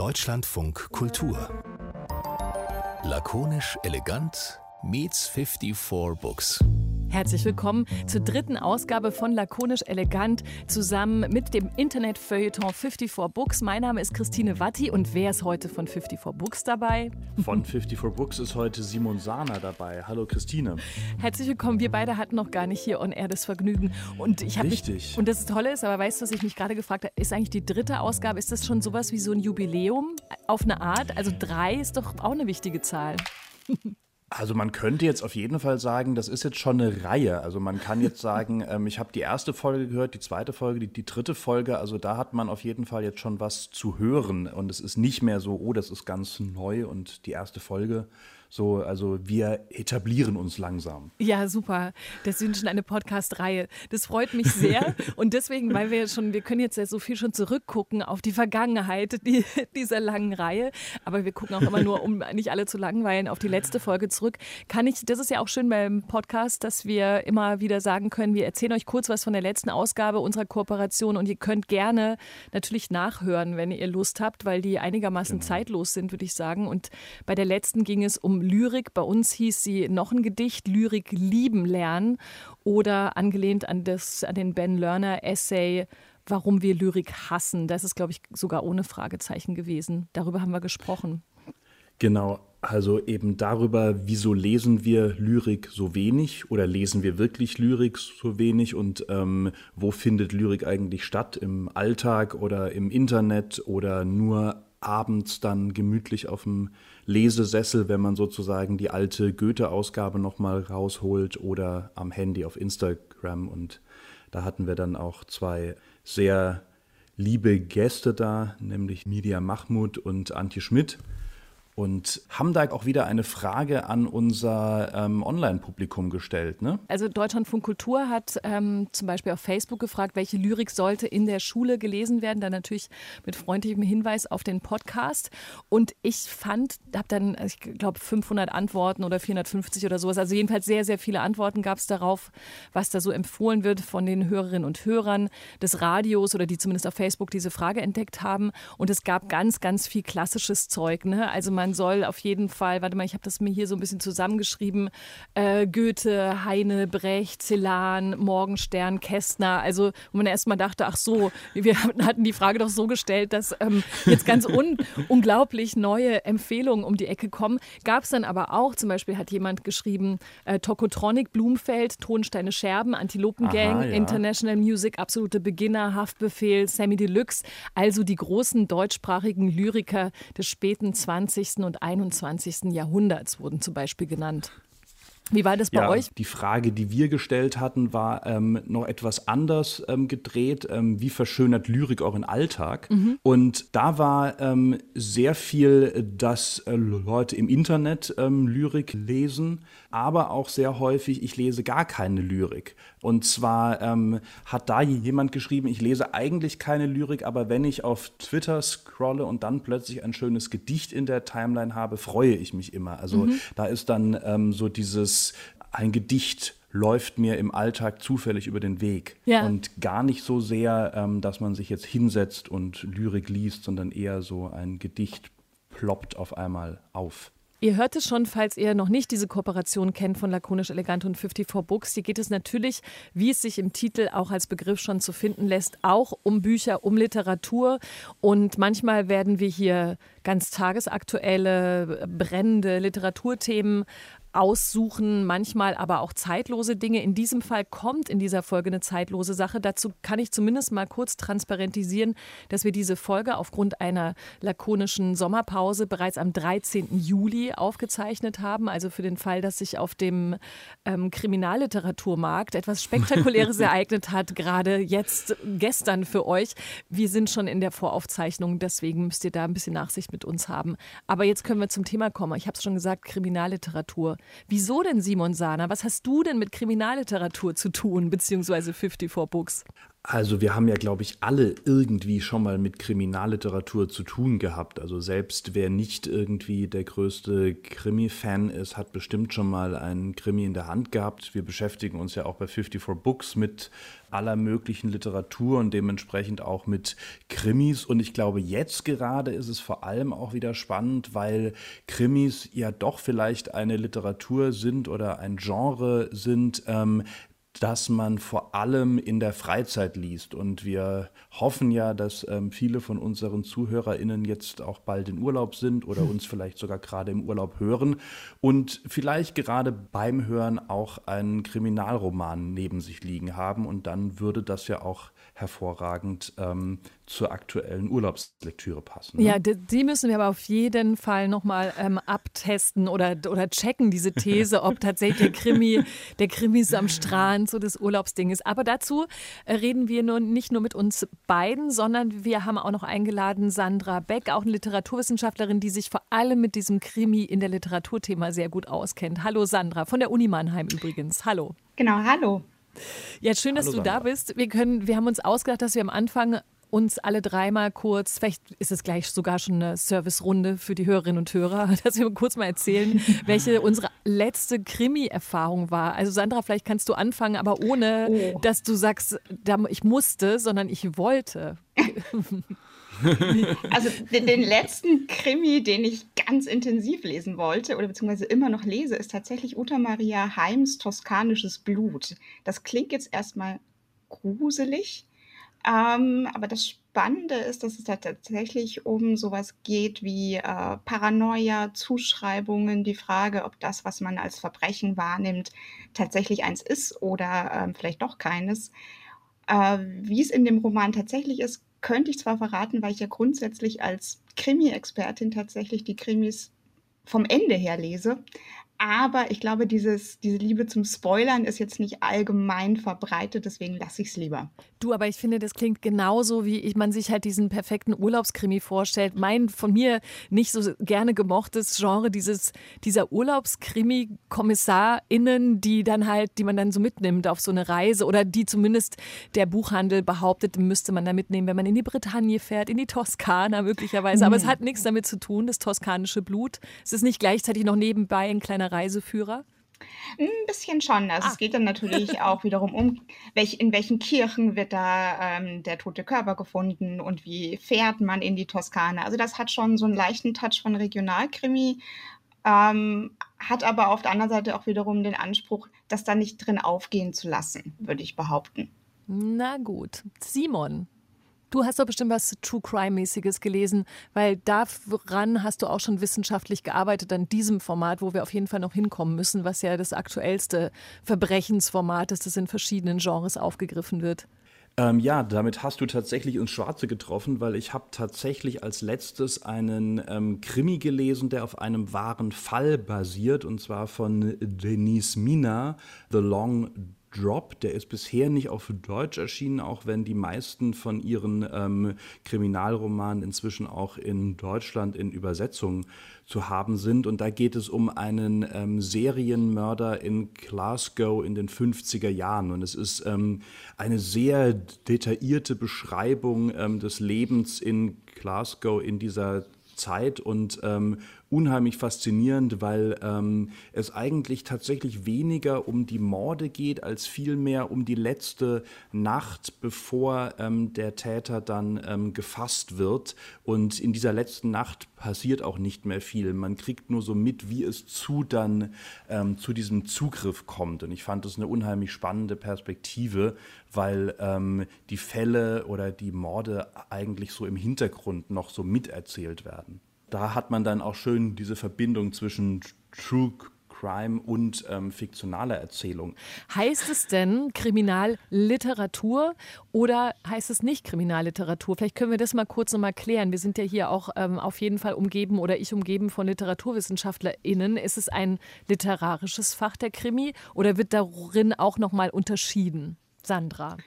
Deutschlandfunk Kultur. Lakonisch elegant meets 54 Books. Herzlich willkommen zur dritten Ausgabe von Lakonisch Elegant zusammen mit dem Internet-Feuilleton 54 Books. Mein Name ist Christine Watti und wer ist heute von 54 Books dabei? Von 54 Books ist heute Simon Sahner dabei. Hallo Christine. Herzlich willkommen. Wir beide hatten noch gar nicht hier on air das Vergnügen. Und ich Richtig. Mich, und das Tolle ist, aber weißt du, was ich mich gerade gefragt habe, ist eigentlich die dritte Ausgabe, ist das schon sowas wie so ein Jubiläum auf eine Art? Also drei ist doch auch eine wichtige Zahl. Also man könnte jetzt auf jeden Fall sagen, das ist jetzt schon eine Reihe. Also man kann jetzt sagen, ähm, ich habe die erste Folge gehört, die zweite Folge, die, die, dritte Folge. Also da hat man auf jeden Fall jetzt schon was zu hören. Und es ist nicht mehr so, oh, das ist ganz neu und die erste Folge so, also wir etablieren uns langsam. Ja, super. Das ist schon eine Podcast-Reihe. Das freut mich sehr. Und deswegen, weil wir schon, wir können jetzt ja so viel schon zurückgucken auf die Vergangenheit die, dieser langen Reihe. Aber wir gucken auch immer nur, um nicht alle zu langweilen, auf die letzte Folge zurück. Kann ich, das ist ja auch schön beim Podcast, dass wir immer wieder sagen können, wir erzählen euch kurz was von der letzten Ausgabe unserer Kooperation und ihr könnt gerne natürlich nachhören, wenn ihr Lust habt, weil die einigermaßen genau. zeitlos sind, würde ich sagen. Und bei der letzten ging es um Lyrik. Bei uns hieß sie noch ein Gedicht, Lyrik lieben lernen oder angelehnt an, das, an den Ben Lerner Essay Warum wir Lyrik hassen. Das ist, glaube ich, sogar ohne Fragezeichen gewesen. Darüber haben wir gesprochen. Genau, also eben darüber, wieso lesen wir Lyrik so wenig oder lesen wir wirklich Lyrik so wenig und ähm, wo findet Lyrik eigentlich statt? Im Alltag oder im Internet oder nur abends dann gemütlich auf dem Lesesessel, wenn man sozusagen die alte Goethe-Ausgabe nochmal rausholt oder am Handy auf Instagram. Und da hatten wir dann auch zwei sehr liebe Gäste da, nämlich Media Mahmoud und Antje Schmidt und haben da auch wieder eine Frage an unser ähm, Online-Publikum gestellt. Ne? Also Deutschlandfunk Kultur hat ähm, zum Beispiel auf Facebook gefragt, welche Lyrik sollte in der Schule gelesen werden. Dann natürlich mit freundlichem Hinweis auf den Podcast. Und ich fand, habe dann, ich glaube, 500 Antworten oder 450 oder sowas. Also jedenfalls sehr, sehr viele Antworten gab es darauf, was da so empfohlen wird von den Hörerinnen und Hörern des Radios oder die zumindest auf Facebook diese Frage entdeckt haben. Und es gab ganz, ganz viel klassisches Zeug. Ne? Also man man soll auf jeden Fall, warte mal, ich habe das mir hier so ein bisschen zusammengeschrieben, äh, Goethe, Heine, Brecht, Celan, Morgenstern, Kästner. Also wo man erst mal dachte, ach so, wir hatten die Frage doch so gestellt, dass ähm, jetzt ganz un unglaublich neue Empfehlungen um die Ecke kommen. Gab es dann aber auch, zum Beispiel hat jemand geschrieben, äh, Tokotronic, Blumfeld, Tonsteine Scherben, Antilopengang, Aha, ja. International Music, absolute Beginner, Haftbefehl, Sammy Deluxe, also die großen deutschsprachigen Lyriker des späten 20 und 21. Jahrhunderts wurden zum Beispiel genannt. Wie war das bei ja, euch? Die Frage, die wir gestellt hatten, war ähm, noch etwas anders ähm, gedreht. Ähm, wie verschönert Lyrik euren Alltag? Mhm. Und da war ähm, sehr viel, dass äh, Leute im Internet ähm, Lyrik lesen, aber auch sehr häufig, ich lese gar keine Lyrik. Und zwar ähm, hat da jemand geschrieben, ich lese eigentlich keine Lyrik, aber wenn ich auf Twitter scrolle und dann plötzlich ein schönes Gedicht in der Timeline habe, freue ich mich immer. Also mhm. da ist dann so dieses ein Gedicht läuft mir im Alltag zufällig über den Weg. Ja. Und gar nicht so sehr, ähm, dass man sich jetzt hinsetzt und Lyrik liest, sondern eher so ein Gedicht ploppt auf einmal auf. Ihr hört es schon, falls ihr noch nicht diese Kooperation kennt von Lakonisch Elegant und 54 Books. Hier geht es natürlich, wie es sich im Titel auch als Begriff schon zu finden lässt, auch um Bücher, um Literatur. Und manchmal werden wir hier ganz tagesaktuelle, brennende Literaturthemen aussuchen, manchmal aber auch zeitlose Dinge. In diesem Fall kommt in dieser Folge eine zeitlose Sache. Dazu kann ich zumindest mal kurz transparentisieren, dass wir diese Folge aufgrund einer lakonischen Sommerpause bereits am 13. Juli aufgezeichnet haben. Also für den Fall, dass sich auf dem ähm, Kriminalliteraturmarkt etwas Spektakuläres ereignet hat, gerade jetzt, gestern für euch. Wir sind schon in der Voraufzeichnung, deswegen müsst ihr da ein bisschen Nachsicht mit uns haben. Aber jetzt können wir zum Thema kommen. Ich habe es schon gesagt, Kriminalliteratur. Wieso denn, Simon Sahner? Was hast du denn mit Kriminalliteratur zu tun, beziehungsweise 54 Books? Also wir haben ja, glaube ich, alle irgendwie schon mal mit Kriminalliteratur zu tun gehabt. Also selbst wer nicht irgendwie der größte Krimi-Fan ist, hat bestimmt schon mal einen Krimi in der Hand gehabt. Wir beschäftigen uns ja auch bei 54 Books mit aller möglichen Literatur und dementsprechend auch mit Krimis. Und ich glaube, jetzt gerade ist es vor allem auch wieder spannend, weil Krimis ja doch vielleicht eine Literatur sind oder ein Genre sind, ähm, dass man vor allem in der Freizeit liest. Und wir hoffen ja, dass ähm, viele von unseren ZuhörerInnen jetzt auch bald in Urlaub sind oder uns vielleicht sogar gerade im Urlaub hören und vielleicht gerade beim Hören auch einen Kriminalroman neben sich liegen haben. Und dann würde das ja auch hervorragend ähm, zur aktuellen Urlaubslektüre passen. Ne? Ja, die, die, müssen wir aber auf jeden Fall nochmal ähm, abtesten oder, oder checken, diese These, ob tatsächlich der Krimi, der Krimi so am Strand so das Urlaubsding ist. Aber dazu äh, reden wir nur nicht nur mit uns beiden, sondern wir haben auch noch eingeladen Sandra Beck, auch eine Literaturwissenschaftlerin, die sich vor allem mit diesem Krimi in der Literaturthema sehr gut auskennt. Hallo Sandra, von der Uni Mannheim übrigens. Hallo. Genau, hallo. Ja, schön, dass Hallo, du Sandra. da bist. Wir können, wir haben uns ausgedacht, dass wir am Anfang uns alle dreimal kurz, vielleicht ist es gleich sogar schon eine Servicerunde für die Hörerinnen und Hörer, dass wir kurz mal erzählen, welche unsere letzte Krimi-Erfahrung war. Also Sandra, vielleicht kannst du anfangen, aber ohne, oh. dass du sagst, ich musste, sondern ich wollte. Also den, den, letzten Krimi, den ich ganz intensiv lesen wollte oder beziehungsweise immer noch lese, ist tatsächlich Uta Maria Heims Toskanisches Blut. Das klingt jetzt erstmal gruselig, ähm, aber das Spannende ist, dass es da tatsächlich um sowas geht wie äh, Paranoia, Zuschreibungen, die Frage, ob das, was man als Verbrechen wahrnimmt, tatsächlich eins ist oder ähm, vielleicht doch keines. Äh, wie es in dem Roman tatsächlich ist, könnte ich zwar verraten, weil ich ja grundsätzlich als Krimi-Expertin tatsächlich die Krimis vom Ende her lese, aber ich glaube, dieses, diese Liebe zum Spoilern ist jetzt nicht allgemein verbreitet, deswegen lasse ich es lieber. Du, aber ich finde, das klingt genauso, wie ich, man sich halt diesen perfekten Urlaubskrimi vorstellt. Mein von mir nicht so gerne gemochtes Genre, dieses, dieser Urlaubskrimi-KommissarInnen, die dann halt, die man dann so mitnimmt auf so eine Reise oder die zumindest der Buchhandel behauptet, müsste man da mitnehmen, wenn man in die Bretagne fährt, in die Toskana möglicherweise. Aber mhm. es hat nichts damit zu tun, das toskanische Blut. Es ist nicht gleichzeitig noch nebenbei ein kleiner Reiseführer? Ein bisschen schon. Also ah. es geht dann natürlich auch wiederum um, welch, in welchen Kirchen wird da ähm, der tote Körper gefunden und wie fährt man in die Toskana. Also das hat schon so einen leichten Touch von Regionalkrimi, ähm, hat aber auf der anderen Seite auch wiederum den Anspruch, das da nicht drin aufgehen zu lassen, würde ich behaupten. Na gut. Simon, Du hast doch bestimmt was True Crime-mäßiges gelesen, weil daran hast du auch schon wissenschaftlich gearbeitet an diesem Format, wo wir auf jeden Fall noch hinkommen müssen, was ja das aktuellste Verbrechensformat ist, das in verschiedenen Genres aufgegriffen wird. Ähm, ja, damit hast du tatsächlich ins Schwarze getroffen, weil ich habe tatsächlich als letztes einen ähm, Krimi gelesen, der auf einem wahren Fall basiert, und zwar von Denise Mina, The Long Drop, der ist bisher nicht auf Deutsch erschienen, auch wenn die meisten von ihren ähm, Kriminalromanen inzwischen auch in Deutschland in Übersetzung zu haben sind. Und da geht es um einen ähm, Serienmörder in Glasgow in den 50er Jahren. Und es ist ähm, eine sehr detaillierte Beschreibung ähm, des Lebens in Glasgow in dieser Zeit und ähm, unheimlich faszinierend, weil ähm, es eigentlich tatsächlich weniger um die Morde geht, als vielmehr um die letzte Nacht, bevor ähm, der Täter dann ähm, gefasst wird. Und in dieser letzten Nacht passiert auch nicht mehr viel. Man kriegt nur so mit, wie es zu dann ähm, zu diesem Zugriff kommt. Und ich fand das eine unheimlich spannende Perspektive, weil ähm, die Fälle oder die Morde eigentlich so im Hintergrund noch so miterzählt werden da hat man dann auch schön diese Verbindung zwischen True Crime und ähm, fiktionaler Erzählung. Heißt es denn Kriminalliteratur oder heißt es nicht Kriminalliteratur? Vielleicht können wir das mal kurz nochmal klären. Wir sind ja hier auch ähm, auf jeden Fall umgeben oder ich umgeben von LiteraturwissenschaftlerInnen. Ist es ein literarisches Fach der Krimi oder wird darin auch nochmal unterschieden? Sandra.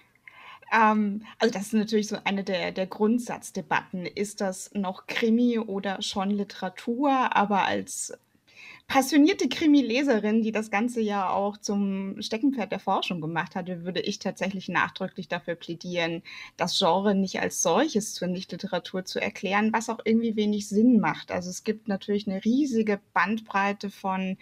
Ähm, also das ist natürlich so eine der, der Grundsatzdebatten. Ist das noch Krimi oder schon Literatur? Aber als passionierte Krimi-Leserin, die das Ganze ja auch zum Steckenpferd der Forschung gemacht hatte, würde ich tatsächlich nachdrücklich dafür plädieren, das Genre nicht als solches zur Nichtliteratur zu erklären, was auch irgendwie wenig Sinn macht. Also es gibt natürlich eine riesige Bandbreite von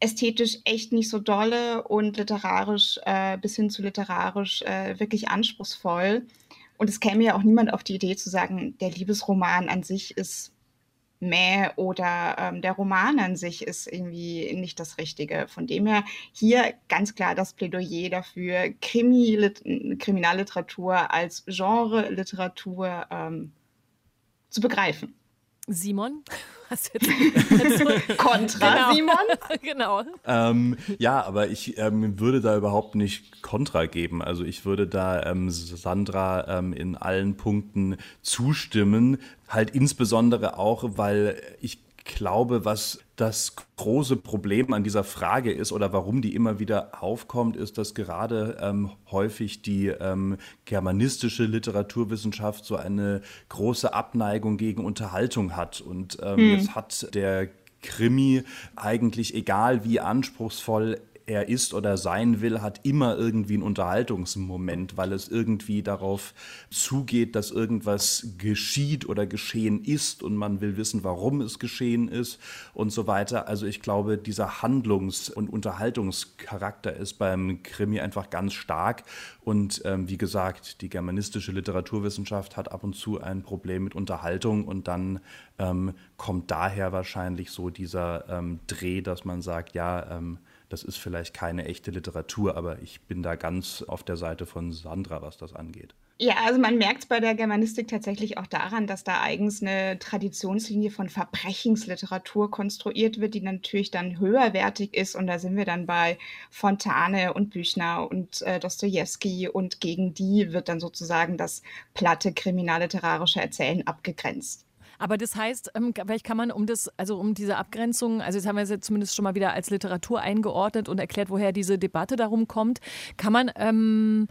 ästhetisch echt nicht so dolle und literarisch äh, bis hin zu literarisch äh, wirklich anspruchsvoll. Und es käme ja auch niemand auf die Idee zu sagen, der Liebesroman an sich ist mäh oder ähm, der Roman an sich ist irgendwie nicht das Richtige. Von dem her hier ganz klar das Plädoyer dafür, Krimi, Kriminalliteratur als Genre-Literatur ähm, zu begreifen. Simon? Was jetzt, jetzt Kontra, genau. Simon? genau. Ähm, ja, aber ich ähm, würde da überhaupt nicht Kontra geben. Also ich würde da ähm, Sandra ähm, in allen Punkten zustimmen. Halt insbesondere auch, weil ich glaube, was das große Problem an dieser Frage ist oder warum die immer wieder aufkommt, ist, dass gerade ähm, häufig die ähm, germanistische Literaturwissenschaft so eine große Abneigung gegen Unterhaltung hat. Und ähm, hm. jetzt hat der Krimi eigentlich, egal wie anspruchsvoll er ist oder sein will, hat immer irgendwie einen Unterhaltungsmoment, weil es irgendwie darauf zugeht, dass irgendwas geschieht oder geschehen ist und man will wissen, warum es geschehen ist und so weiter. Also ich glaube, dieser Handlungs- und Unterhaltungscharakter ist beim Krimi einfach ganz stark. Und ähm, wie gesagt, die germanistische Literaturwissenschaft hat ab und zu ein Problem mit Unterhaltung und dann ähm, kommt daher wahrscheinlich so dieser ähm, Dreh, dass man sagt, ja, ähm, das ist vielleicht keine echte Literatur, aber ich bin da ganz auf der Seite von Sandra, was das angeht. Ja, also man merkt es bei der Germanistik tatsächlich auch daran, dass da eigens eine Traditionslinie von Verbrechensliteratur konstruiert wird, die natürlich dann höherwertig ist. Und da sind wir dann bei Fontane und Büchner und äh, Dostoevsky und gegen die wird dann sozusagen das platte kriminalliterarische Erzählen abgegrenzt. Aber das heißt, ähm, vielleicht kann man um das, also um diese Abgrenzung, also jetzt haben wir es jetzt zumindest schon mal wieder als Literatur eingeordnet und erklärt, woher diese Debatte darum kommt, kann man ähm,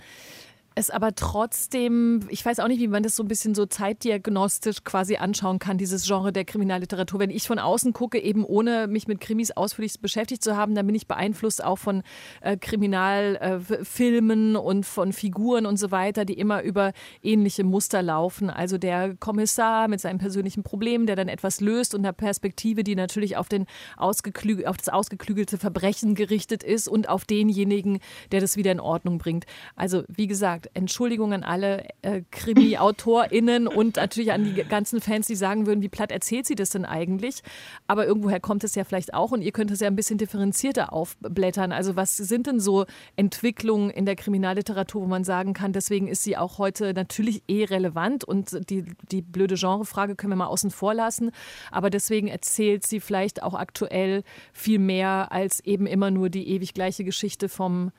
es aber trotzdem, ich weiß auch nicht, wie man das so ein bisschen so zeitdiagnostisch quasi anschauen kann, dieses Genre der Kriminalliteratur. Wenn ich von außen gucke, eben ohne mich mit Krimis ausführlich beschäftigt zu haben, dann bin ich beeinflusst auch von äh, Kriminalfilmen äh, und von Figuren und so weiter, die immer über ähnliche Muster laufen. Also der Kommissar mit seinem persönlichen Problem, der dann etwas löst und einer Perspektive, die natürlich auf, den ausgeklügel, auf das ausgeklügelte Verbrechen gerichtet ist und auf denjenigen, der das wieder in Ordnung bringt. Also wie gesagt, Entschuldigung an alle äh, Krimi-AutorInnen und natürlich an die ganzen Fans, die sagen würden, wie platt erzählt sie das denn eigentlich? Aber irgendwoher kommt es ja vielleicht auch und ihr könnt es ja ein bisschen differenzierter aufblättern. Also was sind denn so Entwicklungen in der Kriminalliteratur, wo man sagen kann, deswegen ist sie auch heute natürlich eh relevant und die, die blöde Genrefrage können wir mal außen vor lassen. Aber deswegen erzählt sie vielleicht auch aktuell viel mehr als eben immer nur die ewig gleiche Geschichte vom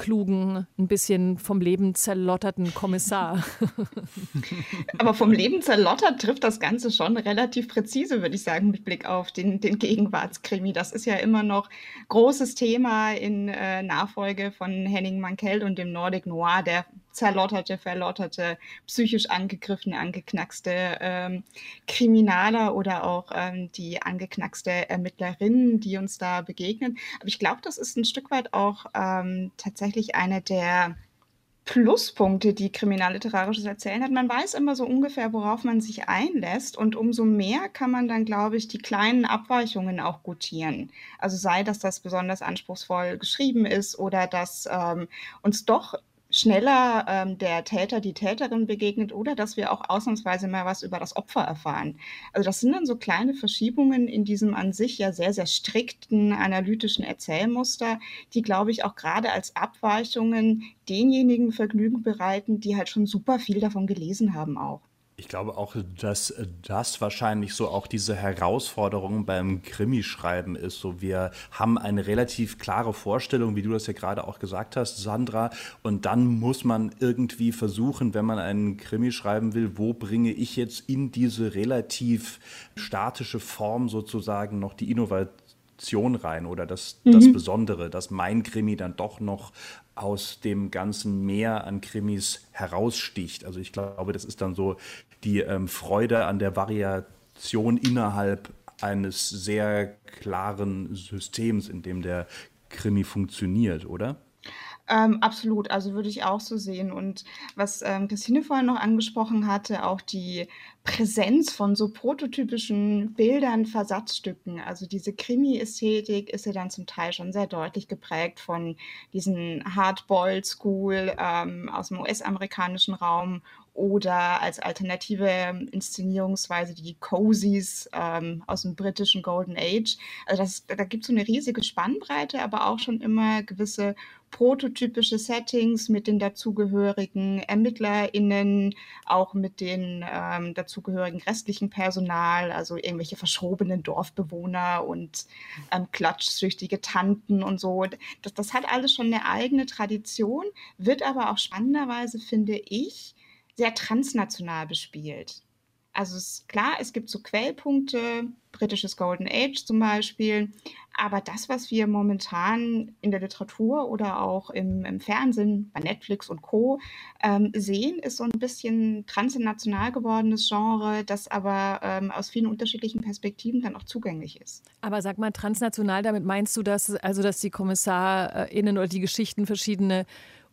klugen, ein bisschen vom Leben zerlotterten Kommissar. Aber vom Leben zerlottert trifft das Ganze schon relativ präzise, würde ich sagen, mit Blick auf den, den Gegenwartskrimi. Das ist ja immer noch großes Thema in äh, Nachfolge von Henning Mankell und dem Nordic Noir, der zerlotterte, verlotterte, psychisch angegriffene, angeknackste ähm, Kriminaler oder auch ähm, die angeknackste Ermittlerin, die uns da begegnen. Aber ich glaube, das ist ein Stück weit auch ähm, tatsächlich eine der Pluspunkte, die kriminalliterarisches Erzählen hat. Man weiß immer so ungefähr, worauf man sich einlässt und umso mehr kann man dann, glaube ich, die kleinen Abweichungen auch gutieren. Also sei, dass das besonders anspruchsvoll geschrieben ist oder dass ähm, uns doch schneller ähm, der Täter, die Täterin begegnet oder dass wir auch ausnahmsweise mal was über das Opfer erfahren. Also das sind dann so kleine Verschiebungen in diesem an sich ja sehr, sehr strikten analytischen Erzählmuster, die, glaube ich, auch gerade als Abweichungen denjenigen Vergnügen bereiten, die halt schon super viel davon gelesen haben auch. Ich glaube auch, dass das wahrscheinlich so auch diese Herausforderung beim Krimischreiben ist. So, wir haben eine relativ klare Vorstellung, wie du das ja gerade auch gesagt hast, Sandra. Und dann muss man irgendwie versuchen, wenn man einen Krimi schreiben will, wo bringe ich jetzt in diese relativ statische Form sozusagen noch die Innovation rein oder das, mhm. das Besondere, dass mein Krimi dann doch noch aus dem ganzen Meer an Krimis heraussticht. Also ich glaube, das ist dann so die ähm, Freude an der Variation innerhalb eines sehr klaren Systems, in dem der Krimi funktioniert, oder? Ähm, absolut, also würde ich auch so sehen. Und was ähm, Christine vorhin noch angesprochen hatte, auch die Präsenz von so prototypischen Bildern, Versatzstücken. Also diese Krimi-Ästhetik ist ja dann zum Teil schon sehr deutlich geprägt von diesen Hardboiled School ähm, aus dem US-amerikanischen Raum oder als alternative Inszenierungsweise die Cozies ähm, aus dem britischen Golden Age. Also das, da gibt es so eine riesige Spannbreite, aber auch schon immer gewisse prototypische Settings mit den dazugehörigen ErmittlerInnen, auch mit den ähm, dazugehörigen restlichen Personal, also irgendwelche verschrobenen Dorfbewohner und ähm, klatschsüchtige Tanten und so. Das, das hat alles schon eine eigene Tradition, wird aber auch spannenderweise, finde ich, sehr transnational bespielt. Also es klar, es gibt so Quellpunkte, britisches Golden Age zum Beispiel, aber das, was wir momentan in der Literatur oder auch im, im Fernsehen, bei Netflix und Co. Ähm, sehen, ist so ein bisschen transnational gewordenes Genre, das aber ähm, aus vielen unterschiedlichen Perspektiven dann auch zugänglich ist. Aber sag mal, transnational, damit meinst du, dass, also, dass die KommissarInnen oder die Geschichten verschiedene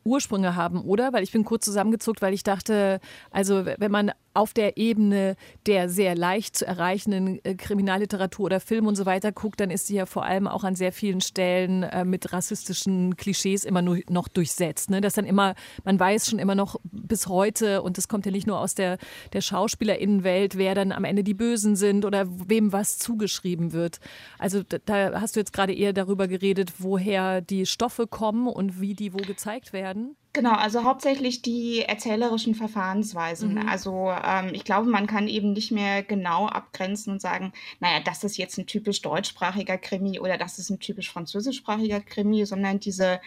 Ursprünge haben, oder? Weil ich bin kurz zusammengezuckt, weil ich dachte, also wenn man auf der Ebene der sehr leicht zu erreichenden äh, Kriminalliteratur oder Film und so weiter guckt, dann ist sie ja vor allem auch an sehr vielen Stellen äh, mit rassistischen Klischees immer nur noch durchsetzt. Ne? Das dann immer, man weiß schon immer noch bis heute, und das kommt ja nicht nur aus der, der SchauspielerInnenwelt, wer dann am Ende die Bösen sind oder wem was zugeschrieben wird. Also da hast du jetzt gerade eher darüber geredet, woher die Stoffe kommen und wie die wo gezeigt werden. Genau, also hauptsächlich die erzählerischen Verfahrensweisen. Mhm. Also ähm, ich glaube, man kann eben nicht mehr genau abgrenzen und sagen, naja, das ist jetzt ein typisch deutschsprachiger Krimi oder das ist ein typisch französischsprachiger Krimi, sondern diese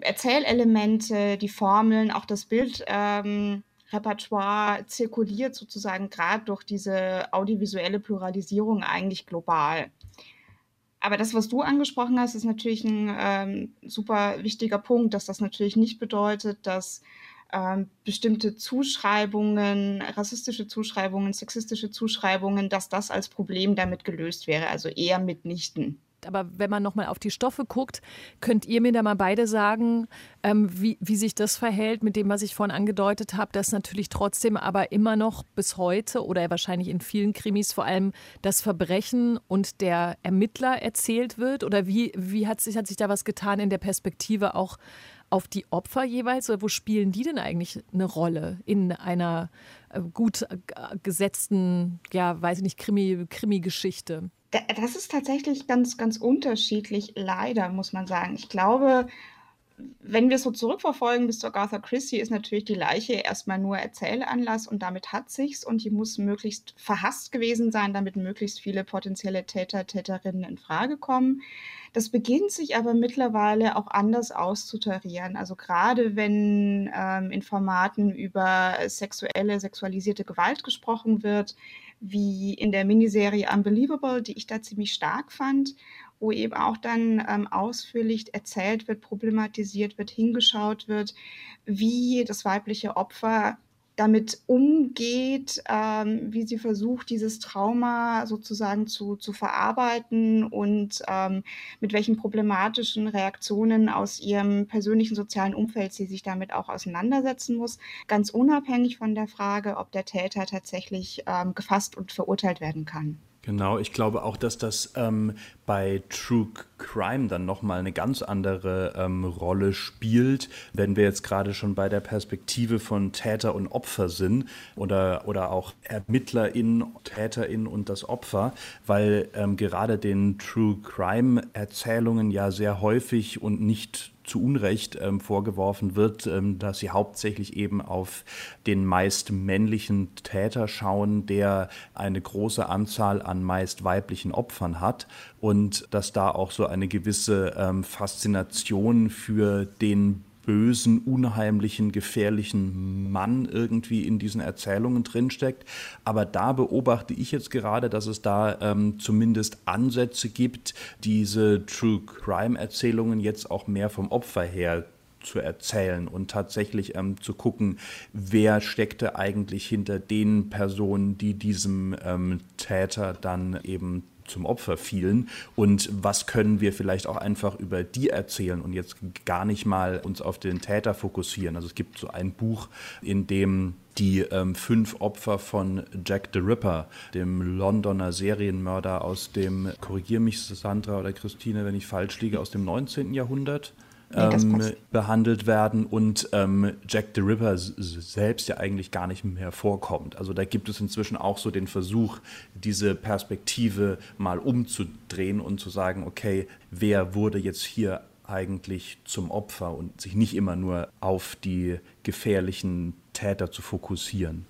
Erzählelemente, die Formeln, auch das Bildrepertoire ähm, zirkuliert sozusagen gerade durch diese audiovisuelle Pluralisierung eigentlich global. Aber das, was du angesprochen hast, ist natürlich ein ähm, super wichtiger Punkt, dass das natürlich nicht bedeutet, dass ähm, bestimmte Zuschreibungen, rassistische Zuschreibungen, sexistische Zuschreibungen, dass das als Problem damit gelöst wäre. Also eher mitnichten aber wenn man nochmal auf die Stoffe guckt, könnt ihr mir da mal beide sagen, ähm, wie, wie sich das verhält mit dem, was ich vorhin angedeutet habe, dass natürlich trotzdem aber immer noch bis heute oder wahrscheinlich in vielen Krimis vor allem das Verbrechen und der Ermittler erzählt wird? Oder wie, wie hat, sich, hat sich da was getan in der Perspektive auch auf die Opfer jeweils? Oder wo spielen die denn eigentlich eine Rolle in einer äh, gut äh, gesetzten, ja, weiß ich nicht, Krimi-Geschichte? Das ist tatsächlich ganz, ganz unterschiedlich, leider, muss man sagen. Ich glaube, wenn wir es so zurückverfolgen bis zu Agatha Christie, ist natürlich die Leiche erstmal nur Erzählanlass und damit hat sich's und die muss möglichst verhasst gewesen sein, damit möglichst viele potenzielle Täter, Täterinnen in Frage kommen. Das beginnt sich aber mittlerweile auch anders auszutarieren. Also gerade wenn ähm, in Formaten über sexuelle, sexualisierte Gewalt gesprochen wird, wie in der Miniserie Unbelievable, die ich da ziemlich stark fand, wo eben auch dann ähm, ausführlich erzählt wird, problematisiert wird, hingeschaut wird, wie das weibliche Opfer damit umgeht, ähm, wie sie versucht, dieses Trauma sozusagen zu, zu verarbeiten und ähm, mit welchen problematischen Reaktionen aus ihrem persönlichen sozialen Umfeld sie sich damit auch auseinandersetzen muss, ganz unabhängig von der Frage, ob der Täter tatsächlich ähm, gefasst und verurteilt werden kann. Genau, ich glaube auch, dass das ähm, bei True Crime dann nochmal eine ganz andere ähm, Rolle spielt, wenn wir jetzt gerade schon bei der Perspektive von Täter und Opfer sind oder, oder auch ErmittlerInnen, TäterInnen und das Opfer, weil ähm, gerade den True Crime Erzählungen ja sehr häufig und nicht zu Unrecht ähm, vorgeworfen wird, ähm, dass sie hauptsächlich eben auf den meist männlichen Täter schauen, der eine große Anzahl an meist weiblichen Opfern hat und dass da auch so eine gewisse ähm, Faszination für den bösen, unheimlichen, gefährlichen Mann irgendwie in diesen Erzählungen drinsteckt. Aber da beobachte ich jetzt gerade, dass es da ähm, zumindest Ansätze gibt, diese True Crime Erzählungen jetzt auch mehr vom Opfer her zu erzählen und tatsächlich ähm, zu gucken, wer steckte eigentlich hinter den Personen, die diesem ähm, Täter dann eben zum Opfer fielen und was können wir vielleicht auch einfach über die erzählen und jetzt gar nicht mal uns auf den Täter fokussieren. Also es gibt so ein Buch, in dem die ähm, fünf Opfer von Jack the Ripper, dem Londoner Serienmörder aus dem, korrigier mich Sandra oder Christine, wenn ich falsch liege, aus dem 19. Jahrhundert, ähm, behandelt werden und ähm, Jack the Ripper selbst ja eigentlich gar nicht mehr vorkommt. Also da gibt es inzwischen auch so den Versuch, diese Perspektive mal umzudrehen und zu sagen, okay, wer wurde jetzt hier eigentlich zum Opfer und sich nicht immer nur auf die gefährlichen Täter zu fokussieren.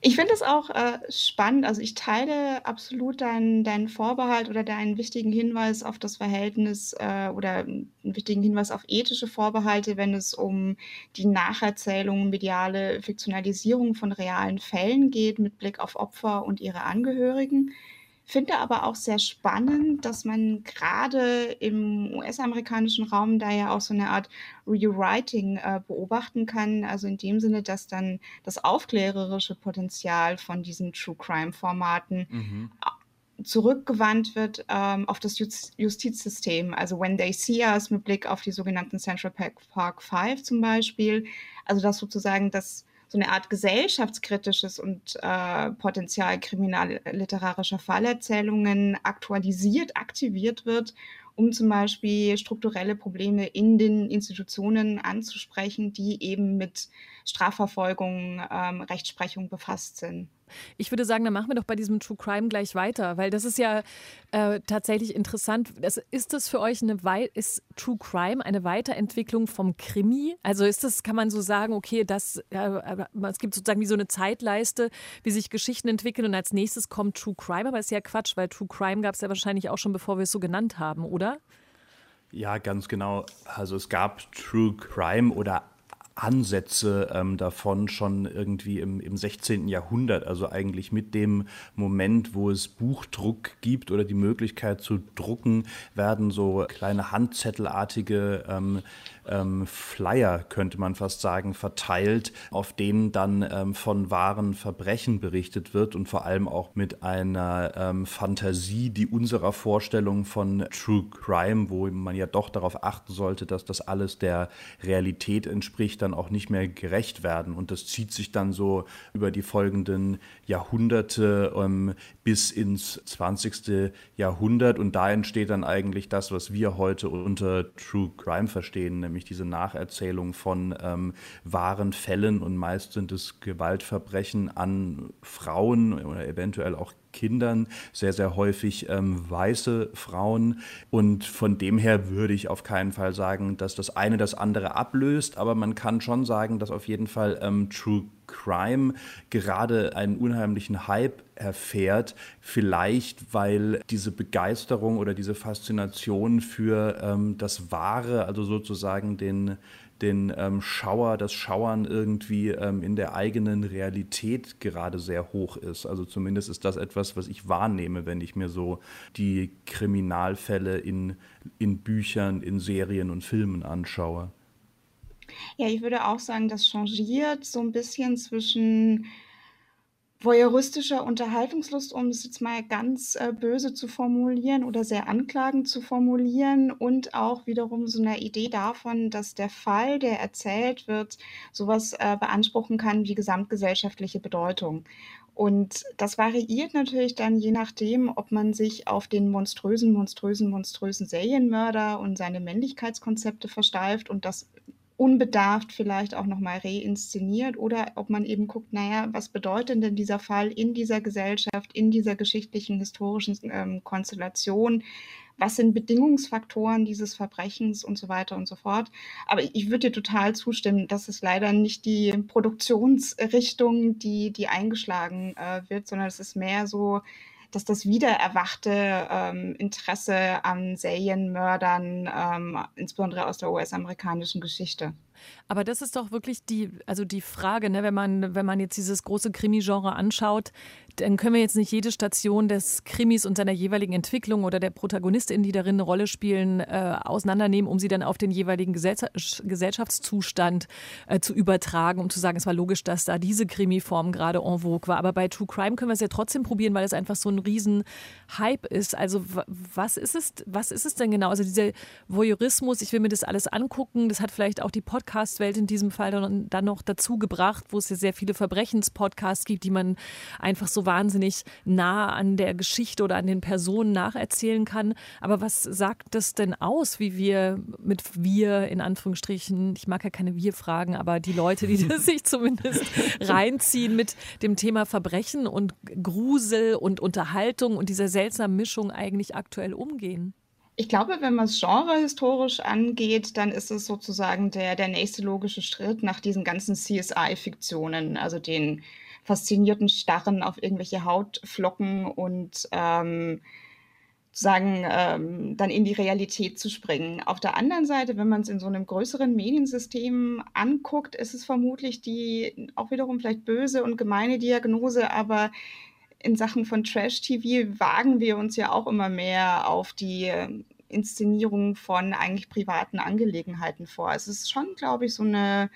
Ich finde es auch äh, spannend. Also ich teile absolut deinen, deinen Vorbehalt oder deinen wichtigen Hinweis auf das Verhältnis äh, oder einen wichtigen Hinweis auf ethische Vorbehalte, wenn es um die Nacherzählung, mediale Fiktionalisierung von realen Fällen geht mit Blick auf Opfer und ihre Angehörigen. Finde aber auch sehr spannend, dass man gerade im US-amerikanischen Raum da ja auch so eine Art Rewriting äh, beobachten kann. Also in dem Sinne, dass dann das aufklärerische Potenzial von diesen True Crime-Formaten mhm zurückgewandt wird ähm, auf das Just Justizsystem. Also When They See Us mit Blick auf die sogenannten Central Park Five zum Beispiel. Also dass sozusagen das so eine Art gesellschaftskritisches und äh, Potenzial kriminalliterarischer Fallerzählungen aktualisiert, aktiviert wird, um zum Beispiel strukturelle Probleme in den Institutionen anzusprechen, die eben mit Strafverfolgung, ähm, Rechtsprechung befasst sind. Ich würde sagen, dann machen wir doch bei diesem True Crime gleich weiter, weil das ist ja äh, tatsächlich interessant. Das, ist das für euch eine Wei ist True Crime eine Weiterentwicklung vom Krimi? Also ist das, kann man so sagen, okay, das, äh, es gibt sozusagen wie so eine Zeitleiste, wie sich Geschichten entwickeln und als nächstes kommt True Crime, aber ist ja Quatsch, weil True Crime gab es ja wahrscheinlich auch schon, bevor wir es so genannt haben, oder? Ja, ganz genau. Also es gab True Crime oder Ansätze ähm, davon schon irgendwie im, im 16. Jahrhundert, also eigentlich mit dem Moment, wo es Buchdruck gibt oder die Möglichkeit zu drucken, werden so kleine handzettelartige ähm, ähm, Flyer, könnte man fast sagen, verteilt, auf denen dann ähm, von wahren Verbrechen berichtet wird und vor allem auch mit einer ähm, Fantasie, die unserer Vorstellung von True Crime, wo man ja doch darauf achten sollte, dass das alles der Realität entspricht, dann auch nicht mehr gerecht werden. Und das zieht sich dann so über die folgenden Jahrhunderte ähm, bis ins 20. Jahrhundert. Und da entsteht dann eigentlich das, was wir heute unter True Crime verstehen, nämlich diese Nacherzählung von ähm, wahren Fällen. Und meist sind es Gewaltverbrechen an Frauen oder eventuell auch Kindern, sehr, sehr häufig ähm, weiße Frauen. Und von dem her würde ich auf keinen Fall sagen, dass das eine das andere ablöst, aber man kann schon sagen, dass auf jeden Fall ähm, True Crime gerade einen unheimlichen Hype erfährt, vielleicht weil diese Begeisterung oder diese Faszination für ähm, das Wahre, also sozusagen den den ähm, Schauer, das Schauern irgendwie ähm, in der eigenen Realität gerade sehr hoch ist. Also zumindest ist das etwas, was ich wahrnehme, wenn ich mir so die Kriminalfälle in, in Büchern, in Serien und Filmen anschaue. Ja, ich würde auch sagen, das changiert so ein bisschen zwischen voyeuristischer Unterhaltungslust, um es jetzt mal ganz äh, böse zu formulieren oder sehr anklagend zu formulieren und auch wiederum so eine Idee davon, dass der Fall, der erzählt wird, sowas äh, beanspruchen kann wie gesamtgesellschaftliche Bedeutung. Und das variiert natürlich dann je nachdem, ob man sich auf den monströsen, monströsen, monströsen Serienmörder und seine Männlichkeitskonzepte versteift und das unbedarft vielleicht auch nochmal reinszeniert oder ob man eben guckt, naja, was bedeutet denn dieser Fall in dieser Gesellschaft, in dieser geschichtlichen, historischen ähm, Konstellation? Was sind Bedingungsfaktoren dieses Verbrechens und so weiter und so fort? Aber ich würde dir total zustimmen, dass es leider nicht die Produktionsrichtung, die, die eingeschlagen äh, wird, sondern es ist mehr so, dass das wiedererwachte ähm, Interesse an Serienmördern, ähm, insbesondere aus der US-amerikanischen Geschichte. Aber das ist doch wirklich die, also die Frage, ne, wenn man, wenn man jetzt dieses große Krimi-Genre anschaut, dann können wir jetzt nicht jede Station des Krimis und seiner jeweiligen Entwicklung oder der Protagonistin, die darin eine Rolle spielen, äh, auseinandernehmen, um sie dann auf den jeweiligen Gesell Gesellschaftszustand äh, zu übertragen, um zu sagen, es war logisch, dass da diese Krimi-Form gerade en vogue war. Aber bei True Crime können wir es ja trotzdem probieren, weil es einfach so ein riesen Hype ist. Also was ist es, was ist es denn genau? Also dieser Voyeurismus, ich will mir das alles angucken, das hat vielleicht auch die Podcast-Welt in diesem Fall dann, dann noch dazu gebracht, wo es ja sehr viele Verbrechenspodcasts gibt, die man einfach so wahnsinnig nah an der Geschichte oder an den Personen nacherzählen kann. Aber was sagt das denn aus, wie wir mit wir in Anführungsstrichen, ich mag ja keine Wir-Fragen, aber die Leute, die das sich zumindest reinziehen mit dem Thema Verbrechen und Grusel und Unterhaltung und dieser seltsamen Mischung eigentlich aktuell umgehen? Ich glaube, wenn man es genrehistorisch angeht, dann ist es sozusagen der, der nächste logische Schritt nach diesen ganzen CSI-Fiktionen, also den faszinierten Starren auf irgendwelche Hautflocken und ähm, sagen, ähm, dann in die Realität zu springen. Auf der anderen Seite, wenn man es in so einem größeren Mediensystem anguckt, ist es vermutlich die auch wiederum vielleicht böse und gemeine Diagnose, aber in Sachen von Trash-TV wagen wir uns ja auch immer mehr auf die ähm, Inszenierung von eigentlich privaten Angelegenheiten vor. Es ist schon, glaube ich, so eine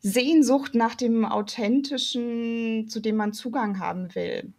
Sehnsucht nach dem Authentischen, zu dem man Zugang haben will.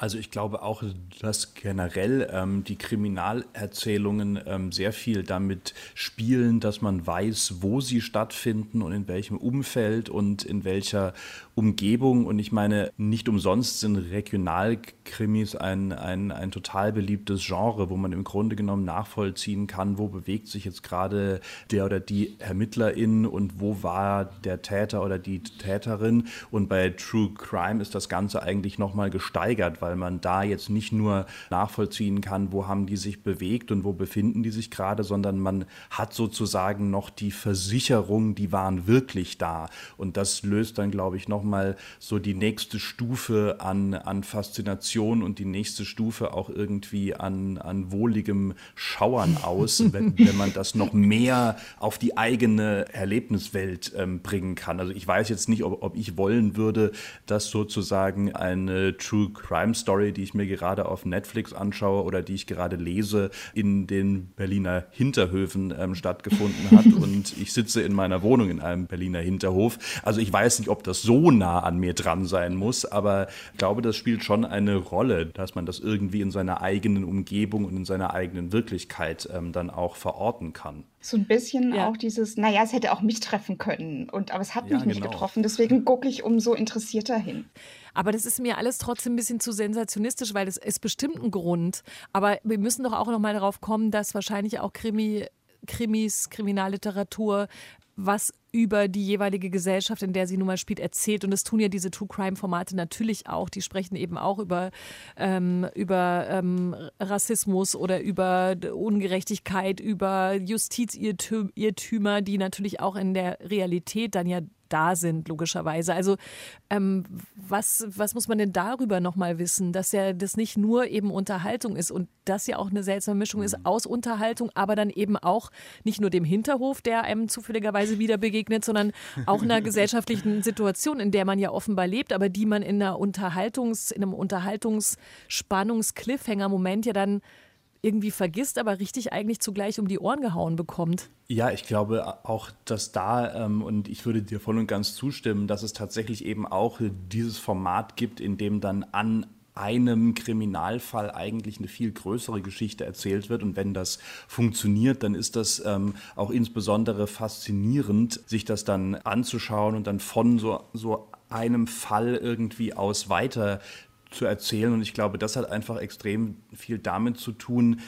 Also ich glaube auch, dass generell ähm, die Kriminalerzählungen ähm, sehr viel damit spielen, dass man weiß, wo sie stattfinden und in welchem Umfeld und in welcher Umgebung. Und ich meine, nicht umsonst sind Regionalkrimis ein, ein, ein total beliebtes Genre, wo man im Grunde genommen nachvollziehen kann, wo bewegt sich jetzt gerade der oder die Ermittlerin und wo war der Täter oder die Täterin. Und bei True Crime ist das Ganze eigentlich nochmal gesteigert, weil man da jetzt nicht nur nachvollziehen kann, wo haben die sich bewegt und wo befinden die sich gerade, sondern man hat sozusagen noch die Versicherung, die waren wirklich da. Und das löst dann, glaube ich, nochmal nochmal so die nächste Stufe an, an Faszination und die nächste Stufe auch irgendwie an, an wohligem Schauern aus, wenn, wenn man das noch mehr auf die eigene Erlebniswelt ähm, bringen kann. Also ich weiß jetzt nicht, ob, ob ich wollen würde, dass sozusagen eine True Crime Story, die ich mir gerade auf Netflix anschaue oder die ich gerade lese, in den Berliner Hinterhöfen ähm, stattgefunden hat und ich sitze in meiner Wohnung in einem Berliner Hinterhof. Also ich weiß nicht, ob das so nah an mir dran sein muss. Aber ich glaube, das spielt schon eine Rolle, dass man das irgendwie in seiner eigenen Umgebung und in seiner eigenen Wirklichkeit ähm, dann auch verorten kann. So ein bisschen ja. auch dieses, naja, es hätte auch mich treffen können, und, aber es hat mich ja, nicht genau. getroffen. Deswegen gucke ich umso interessierter hin. Aber das ist mir alles trotzdem ein bisschen zu sensationistisch, weil es ist bestimmt ein Grund. Aber wir müssen doch auch noch mal darauf kommen, dass wahrscheinlich auch Krimi Krimis, Kriminalliteratur was über die jeweilige Gesellschaft, in der sie nun mal spielt, erzählt. Und das tun ja diese True Crime-Formate natürlich auch. Die sprechen eben auch über, ähm, über ähm, Rassismus oder über Ungerechtigkeit, über Justizirrtümer, die natürlich auch in der Realität dann ja da sind, logischerweise. Also ähm, was, was muss man denn darüber nochmal wissen, dass ja das nicht nur eben Unterhaltung ist und das ja auch eine seltsame Mischung ist mhm. aus Unterhaltung, aber dann eben auch nicht nur dem Hinterhof, der einem zufälligerweise wieder begegnet, sondern auch einer gesellschaftlichen Situation, in der man ja offenbar lebt, aber die man in einer Unterhaltungs, in einem Unterhaltungsspannungs-Cliffhanger-Moment ja dann irgendwie vergisst, aber richtig eigentlich zugleich um die Ohren gehauen bekommt. Ja, ich glaube auch, dass da, ähm, und ich würde dir voll und ganz zustimmen, dass es tatsächlich eben auch dieses Format gibt, in dem dann an einem Kriminalfall eigentlich eine viel größere Geschichte erzählt wird. Und wenn das funktioniert, dann ist das ähm, auch insbesondere faszinierend, sich das dann anzuschauen und dann von so, so einem Fall irgendwie aus weiter zu erzählen. Und ich glaube, das hat einfach extrem viel damit zu tun,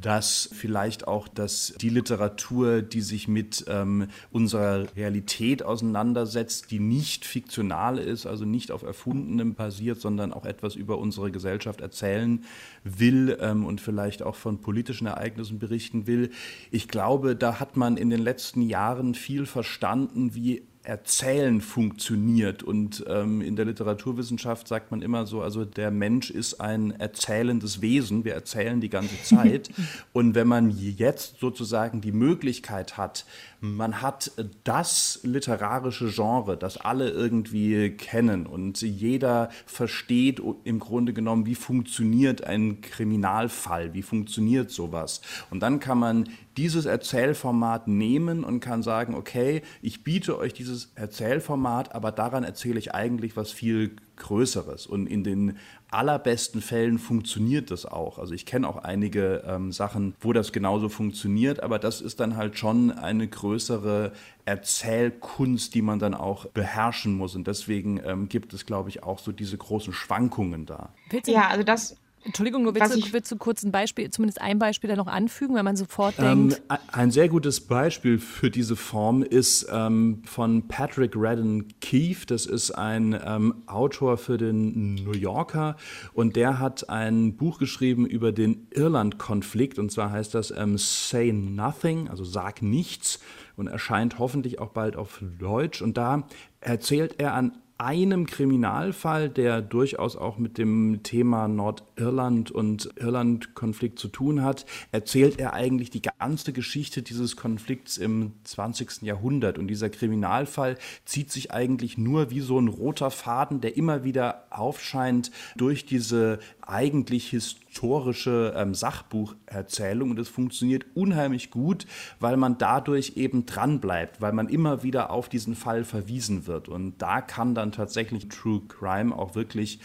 dass vielleicht auch dass die Literatur, die sich mit ähm, unserer Realität auseinandersetzt, die nicht fiktional ist, also nicht auf Erfundenem basiert, sondern auch etwas über unsere Gesellschaft erzählen will ähm, und vielleicht auch von politischen Ereignissen berichten will. Ich glaube, da hat man in den letzten Jahren viel verstanden, wie Erzählen funktioniert. Und ähm, in der Literaturwissenschaft sagt man immer so, also der Mensch ist ein erzählendes Wesen, wir erzählen die ganze Zeit. und wenn man jetzt sozusagen die Möglichkeit hat, man hat das literarische Genre, das alle irgendwie kennen und jeder versteht im Grunde genommen, wie funktioniert ein Kriminalfall, wie funktioniert sowas. Und dann kann man dieses Erzählformat nehmen und kann sagen, okay, ich biete euch dieses Erzählformat, aber daran erzähle ich eigentlich was viel Größeres. Und in den allerbesten Fällen funktioniert das auch. Also ich kenne auch einige ähm, Sachen, wo das genauso funktioniert, aber das ist dann halt schon eine größere Erzählkunst, die man dann auch beherrschen muss. Und deswegen ähm, gibt es, glaube ich, auch so diese großen Schwankungen da. Ja, also das Entschuldigung, nur willst, du, willst du kurz ein Beispiel, zumindest ein Beispiel da noch anfügen, wenn man sofort ähm, denkt? Ein sehr gutes Beispiel für diese Form ist ähm, von Patrick Redden Keefe. Das ist ein ähm, Autor für den New Yorker und der hat ein Buch geschrieben über den Irland-Konflikt und zwar heißt das ähm, Say Nothing, also Sag nichts und erscheint hoffentlich auch bald auf Deutsch. Und da erzählt er an einem Kriminalfall, der durchaus auch mit dem Thema Nordirland und Irland-Konflikt zu tun hat, erzählt er eigentlich die ganze Geschichte dieses Konflikts im 20. Jahrhundert. Und dieser Kriminalfall zieht sich eigentlich nur wie so ein roter Faden, der immer wieder aufscheint durch diese eigentlich historische ähm, Sachbucherzählung und es funktioniert unheimlich gut, weil man dadurch eben dranbleibt, weil man immer wieder auf diesen Fall verwiesen wird. Und da kann dann tatsächlich True Crime auch wirklich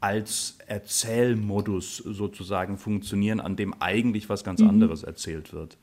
als Erzählmodus sozusagen funktionieren, an dem eigentlich was ganz mhm. anderes erzählt wird.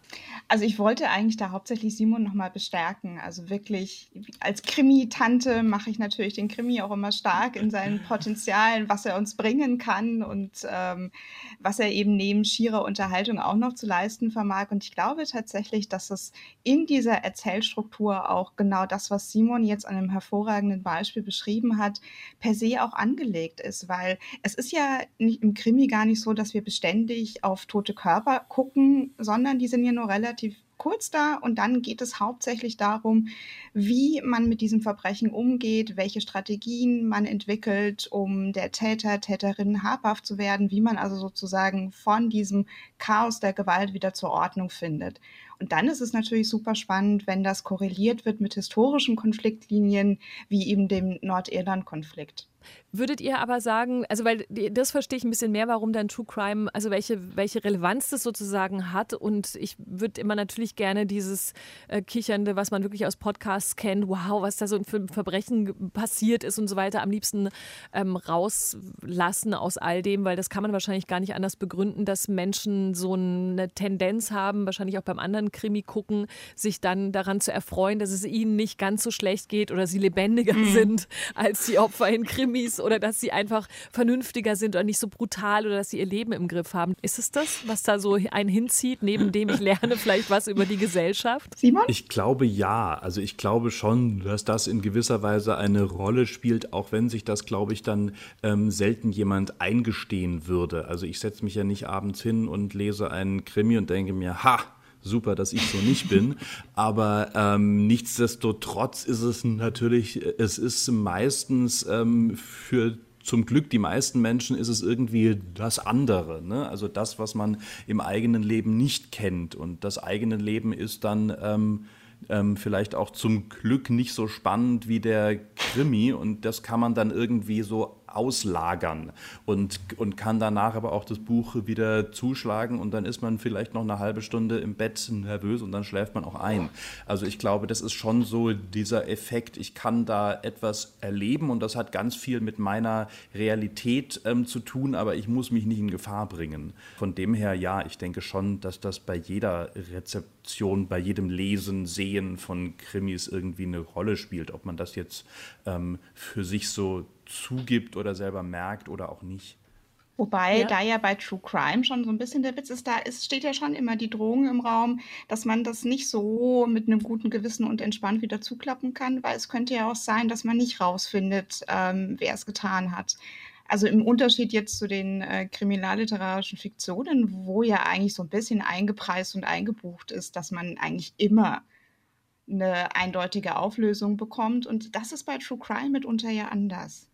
Also ich wollte eigentlich da hauptsächlich Simon nochmal bestärken. Also wirklich als Krimi-Tante mache ich natürlich den Krimi auch immer stark in seinen Potenzialen, was er uns bringen kann und ähm, was er eben neben schierer Unterhaltung auch noch zu leisten vermag. Und ich glaube tatsächlich, dass es in dieser Erzählstruktur auch genau das, was Simon jetzt an einem hervorragenden Beispiel beschrieben hat, per se auch angelegt ist, weil es ist ja nicht, im Krimi gar nicht so, dass wir beständig auf tote Körper gucken, sondern die sind ja nur relativ kurz da und dann geht es hauptsächlich darum, wie man mit diesem Verbrechen umgeht, welche Strategien man entwickelt, um der Täter, Täterin habhaft zu werden, wie man also sozusagen von diesem Chaos der Gewalt wieder zur Ordnung findet. Und dann ist es natürlich super spannend, wenn das korreliert wird mit historischen Konfliktlinien, wie eben dem Nordirland-Konflikt. Würdet ihr aber sagen, also weil das verstehe ich ein bisschen mehr, warum dann True Crime, also welche, welche Relevanz das sozusagen hat. Und ich würde immer natürlich gerne dieses äh, Kichernde, was man wirklich aus Podcasts kennt, wow, was da so für ein Verbrechen passiert ist und so weiter, am liebsten ähm, rauslassen aus all dem, weil das kann man wahrscheinlich gar nicht anders begründen, dass Menschen so eine Tendenz haben, wahrscheinlich auch beim anderen Krimi gucken, sich dann daran zu erfreuen, dass es ihnen nicht ganz so schlecht geht oder sie lebendiger mhm. sind als die Opfer in Krimis oder dass sie einfach vernünftiger sind oder nicht so brutal oder dass sie ihr Leben im Griff haben. Ist es das, was da so einen hinzieht, neben dem ich lerne vielleicht was über die Gesellschaft? Simon? Ich glaube ja. Also ich glaube schon, dass das in gewisser Weise eine Rolle spielt, auch wenn sich das, glaube ich, dann ähm, selten jemand eingestehen würde. Also ich setze mich ja nicht abends hin und lese einen Krimi und denke mir, ha, super, dass ich so nicht bin. Aber ähm, nichtsdestotrotz ist es natürlich, es ist meistens ähm, für zum Glück die meisten Menschen ist es irgendwie das andere. Ne? Also das, was man im eigenen Leben nicht kennt. Und das eigene Leben ist dann ähm, ähm, vielleicht auch zum Glück nicht so spannend wie der Krimi. Und das kann man dann irgendwie so auslagern und, und kann danach aber auch das Buch wieder zuschlagen und dann ist man vielleicht noch eine halbe Stunde im Bett nervös und dann schläft man auch ein. Also ich glaube, das ist schon so dieser Effekt, ich kann da etwas erleben und das hat ganz viel mit meiner Realität ähm, zu tun, aber ich muss mich nicht in Gefahr bringen. Von dem her, ja, ich denke schon, dass das bei jeder Rezeption, bei jedem Lesen, Sehen von Krimis irgendwie eine Rolle spielt, ob man das jetzt ähm, für sich so zugibt oder selber merkt oder auch nicht. Wobei ja. da ja bei True Crime schon so ein bisschen der Witz ist, da ist, steht ja schon immer die Drohung im Raum, dass man das nicht so mit einem guten Gewissen und entspannt wieder zuklappen kann, weil es könnte ja auch sein, dass man nicht rausfindet, ähm, wer es getan hat. Also im Unterschied jetzt zu den äh, kriminalliterarischen Fiktionen, wo ja eigentlich so ein bisschen eingepreist und eingebucht ist, dass man eigentlich immer eine eindeutige Auflösung bekommt. Und das ist bei True Crime mitunter ja anders.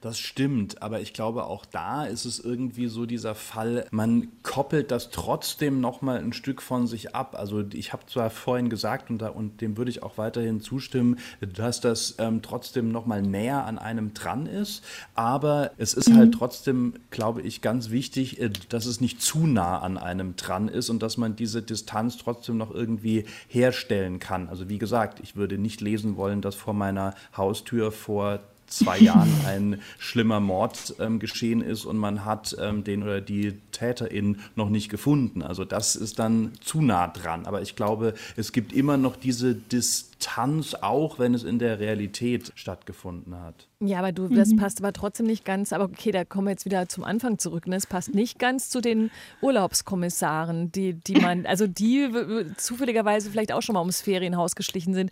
Das stimmt, aber ich glaube, auch da ist es irgendwie so dieser Fall, man koppelt das trotzdem nochmal ein Stück von sich ab. Also ich habe zwar vorhin gesagt, und, da, und dem würde ich auch weiterhin zustimmen, dass das ähm, trotzdem nochmal näher an einem dran ist, aber es ist halt mhm. halt trotzdem, glaube ich, ganz wichtig, äh, dass es nicht zu nah an einem dran ist und dass man diese Distanz trotzdem noch irgendwie herstellen kann. Also wie gesagt, ich würde nicht lesen wollen, dass vor meiner Haustür vor zwei Jahren ein schlimmer Mord ähm, geschehen ist und man hat ähm, den oder die Täterin noch nicht gefunden. Also das ist dann zu nah dran. Aber ich glaube, es gibt immer noch diese Distanz, auch wenn es in der Realität stattgefunden hat. Ja, aber du, das mhm. passt aber trotzdem nicht ganz. Aber okay, da kommen wir jetzt wieder zum Anfang zurück. Ne? Es passt nicht ganz zu den Urlaubskommissaren, die, die man, also die zufälligerweise vielleicht auch schon mal ums Ferienhaus geschlichen sind.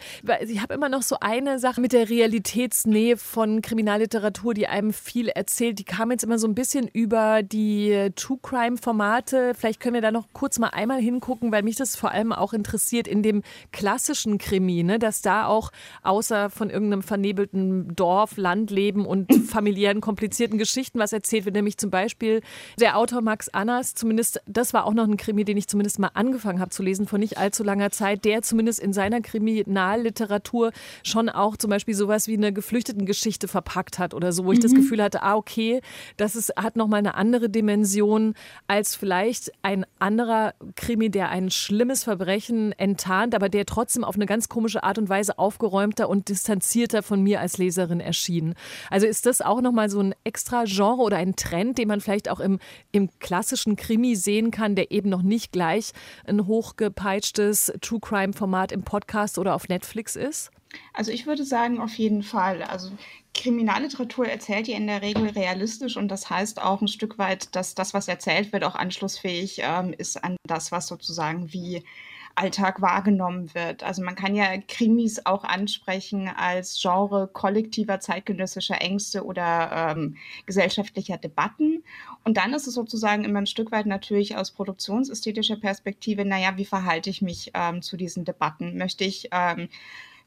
Ich habe immer noch so eine Sache mit der Realitätsnähe von Kriminalliteratur, die einem viel erzählt. Die kam jetzt immer so ein bisschen über die True Crime Formate. Vielleicht können wir da noch kurz mal einmal hingucken, weil mich das vor allem auch interessiert in dem klassischen Krimi, ne? Dass da auch außer von irgendeinem vernebelten Dorf, Land, Landleben und familiären komplizierten Geschichten was erzählt wird. Nämlich zum Beispiel der Autor Max Annas, zumindest, das war auch noch ein Krimi, den ich zumindest mal angefangen habe zu lesen vor nicht allzu langer Zeit, der zumindest in seiner Kriminalliteratur schon auch zum Beispiel sowas wie eine geflüchteten Geschichte verpackt hat oder so, wo ich mhm. das Gefühl hatte, ah, okay, das ist, hat nochmal eine andere Dimension als vielleicht ein anderer Krimi, der ein schlimmes Verbrechen enttarnt, aber der trotzdem auf eine ganz komische Art und Weise aufgeräumter und distanzierter von mir als Leserin erschien ziehen. Also ist das auch nochmal so ein extra Genre oder ein Trend, den man vielleicht auch im, im klassischen Krimi sehen kann, der eben noch nicht gleich ein hochgepeitschtes True Crime-Format im Podcast oder auf Netflix ist? Also ich würde sagen, auf jeden Fall. Also Kriminalliteratur erzählt ja in der Regel realistisch und das heißt auch ein Stück weit, dass das, was erzählt wird, auch anschlussfähig ähm, ist an das, was sozusagen wie Alltag wahrgenommen wird. Also man kann ja Krimis auch ansprechen als Genre kollektiver zeitgenössischer Ängste oder ähm, gesellschaftlicher Debatten. Und dann ist es sozusagen immer ein Stück weit natürlich aus produktionsästhetischer Perspektive, naja, wie verhalte ich mich ähm, zu diesen Debatten? Möchte ich ähm,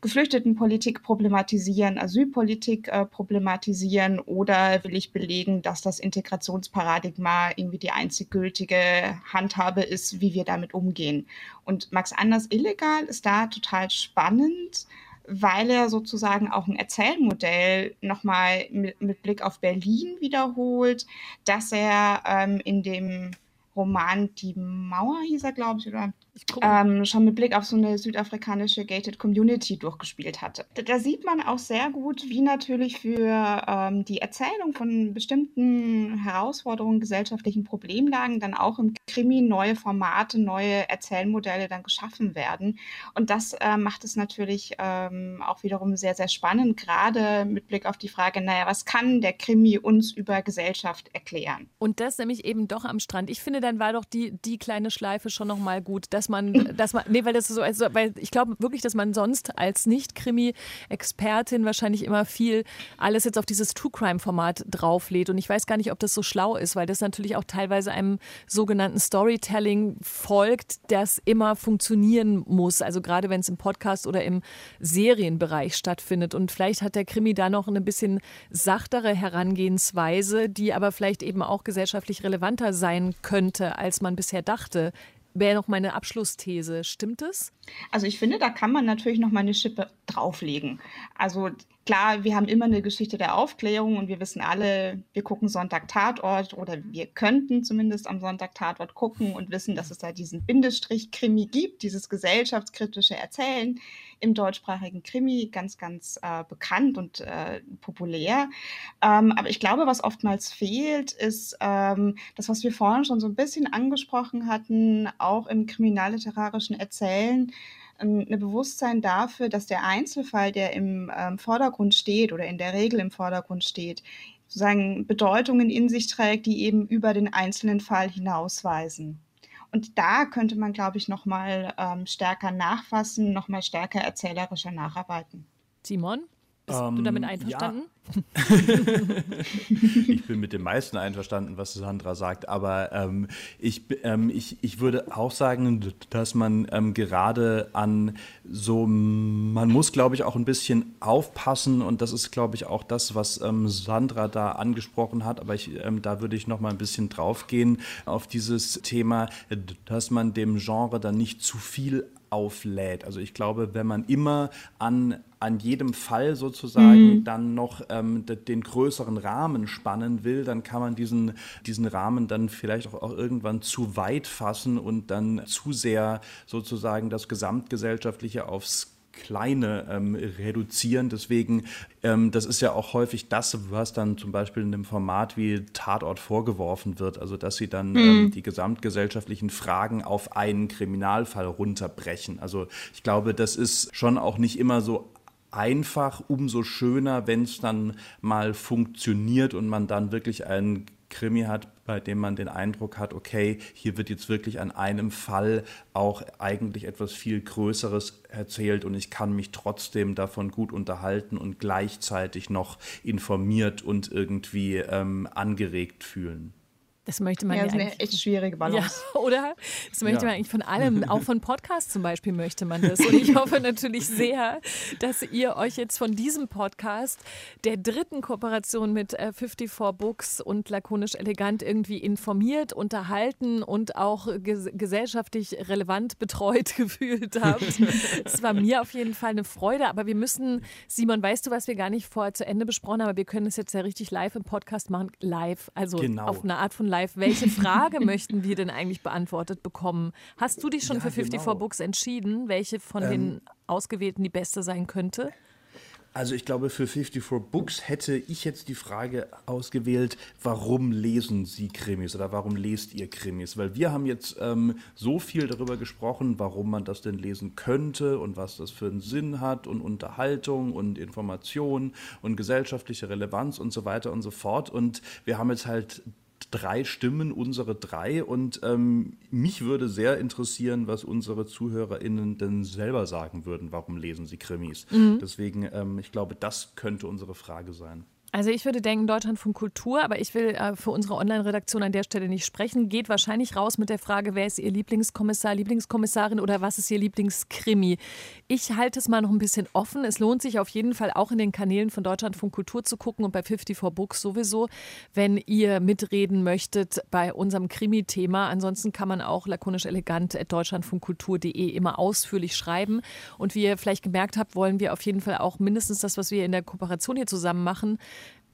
Geflüchtetenpolitik problematisieren, Asylpolitik äh, problematisieren oder will ich belegen, dass das Integrationsparadigma irgendwie die einzig gültige Handhabe ist, wie wir damit umgehen? Und Max Anders illegal ist da total spannend, weil er sozusagen auch ein Erzählmodell nochmal mit, mit Blick auf Berlin wiederholt, dass er ähm, in dem Roman Die Mauer hieß er, glaube ich, oder ähm, schon mit Blick auf so eine südafrikanische Gated Community durchgespielt hatte. Da, da sieht man auch sehr gut, wie natürlich für ähm, die Erzählung von bestimmten Herausforderungen, gesellschaftlichen Problemlagen dann auch im Krimi neue Formate, neue Erzählmodelle dann geschaffen werden. Und das äh, macht es natürlich ähm, auch wiederum sehr, sehr spannend, gerade mit Blick auf die Frage, naja, was kann der Krimi uns über Gesellschaft erklären? Und das nämlich eben doch am Strand. Ich finde, dann war doch die, die kleine Schleife schon nochmal gut, dass man, dass man, nee, weil das so, also, weil ich glaube wirklich, dass man sonst als Nicht-Krimi-Expertin wahrscheinlich immer viel alles jetzt auf dieses True-Crime-Format drauflädt. Und ich weiß gar nicht, ob das so schlau ist, weil das natürlich auch teilweise einem sogenannten Storytelling folgt, das immer funktionieren muss. Also gerade wenn es im Podcast oder im Serienbereich stattfindet. Und vielleicht hat der Krimi da noch eine bisschen sachtere Herangehensweise, die aber vielleicht eben auch gesellschaftlich relevanter sein könnte, als man bisher dachte wäre noch meine Abschlussthese. Stimmt es? Also ich finde, da kann man natürlich noch mal eine Schippe drauflegen. Also klar, wir haben immer eine Geschichte der Aufklärung und wir wissen alle, wir gucken Sonntag Tatort oder wir könnten zumindest am Sonntag Tatort gucken und wissen, dass es da diesen Bindestrich-Krimi gibt, dieses gesellschaftskritische Erzählen im deutschsprachigen Krimi, ganz, ganz äh, bekannt und äh, populär. Ähm, aber ich glaube, was oftmals fehlt, ist ähm, das, was wir vorhin schon so ein bisschen angesprochen hatten, auch im kriminalliterarischen Erzählen, ein Bewusstsein dafür, dass der Einzelfall, der im ähm, Vordergrund steht oder in der Regel im Vordergrund steht, sozusagen Bedeutungen in sich trägt, die eben über den einzelnen Fall hinausweisen. Und da könnte man, glaube ich, noch mal ähm, stärker nachfassen, noch mal stärker erzählerischer nacharbeiten. Simon? Bist um, du damit ähm, einverstanden? Ja. ich bin mit dem meisten einverstanden, was Sandra sagt, aber ähm, ich, ähm, ich, ich würde auch sagen, dass man ähm, gerade an so, man muss, glaube ich, auch ein bisschen aufpassen und das ist, glaube ich, auch das, was ähm, Sandra da angesprochen hat, aber ich, ähm, da würde ich noch mal ein bisschen draufgehen auf dieses Thema, dass man dem Genre dann nicht zu viel auflädt. Also ich glaube, wenn man immer an, an jedem Fall sozusagen mhm. dann noch ähm, den größeren Rahmen spannen will, dann kann man diesen, diesen Rahmen dann vielleicht auch, auch irgendwann zu weit fassen und dann zu sehr sozusagen das Gesamtgesellschaftliche aufs Kleine ähm, reduzieren. Deswegen, ähm, das ist ja auch häufig das, was dann zum Beispiel in einem Format wie Tatort vorgeworfen wird. Also, dass sie dann mhm. ähm, die gesamtgesellschaftlichen Fragen auf einen Kriminalfall runterbrechen. Also, ich glaube, das ist schon auch nicht immer so einfach, umso schöner, wenn es dann mal funktioniert und man dann wirklich einen Krimi hat, bei dem man den Eindruck hat, okay, hier wird jetzt wirklich an einem Fall auch eigentlich etwas viel Größeres erzählt und ich kann mich trotzdem davon gut unterhalten und gleichzeitig noch informiert und irgendwie ähm, angeregt fühlen. Das möchte man ja, ja das ist eine echt schwierige Balance. Ja, oder? Das möchte ja. man eigentlich von allem, auch von Podcasts zum Beispiel möchte man das. Und ich hoffe natürlich sehr, dass ihr euch jetzt von diesem Podcast, der dritten Kooperation mit 54 äh, Books und Lakonisch Elegant irgendwie informiert, unterhalten und auch ges gesellschaftlich relevant betreut gefühlt habt. Es war mir auf jeden Fall eine Freude, aber wir müssen, Simon, weißt du, was wir gar nicht vorher zu Ende besprochen haben, aber wir können es jetzt ja richtig live im Podcast machen, live, also genau. auf eine Art von live live. Welche Frage möchten wir denn eigentlich beantwortet bekommen? Hast du dich schon ja, für 54 genau. Books entschieden, welche von ähm, den ausgewählten die beste sein könnte? Also ich glaube, für 54 Books hätte ich jetzt die Frage ausgewählt, warum lesen Sie Krimis oder warum lest ihr Krimis? Weil wir haben jetzt ähm, so viel darüber gesprochen, warum man das denn lesen könnte und was das für einen Sinn hat und Unterhaltung und Information und gesellschaftliche Relevanz und so weiter und so fort. Und wir haben jetzt halt drei Stimmen, unsere drei. Und ähm, mich würde sehr interessieren, was unsere ZuhörerInnen denn selber sagen würden. Warum lesen sie Krimis? Mhm. Deswegen, ähm, ich glaube, das könnte unsere Frage sein. Also ich würde denken, Deutschland von Kultur, aber ich will äh, für unsere Online-Redaktion an der Stelle nicht sprechen. Geht wahrscheinlich raus mit der Frage, wer ist Ihr Lieblingskommissar, Lieblingskommissarin oder was ist Ihr Lieblingskrimi? Ich halte es mal noch ein bisschen offen. Es lohnt sich auf jeden Fall auch in den Kanälen von Deutschland von Kultur zu gucken und bei 54 Books sowieso, wenn ihr mitreden möchtet bei unserem Krimi-Thema. Ansonsten kann man auch lakonisch elegant at deutschlandfunkultur.de immer ausführlich schreiben. Und wie ihr vielleicht gemerkt habt, wollen wir auf jeden Fall auch mindestens das, was wir in der Kooperation hier zusammen machen,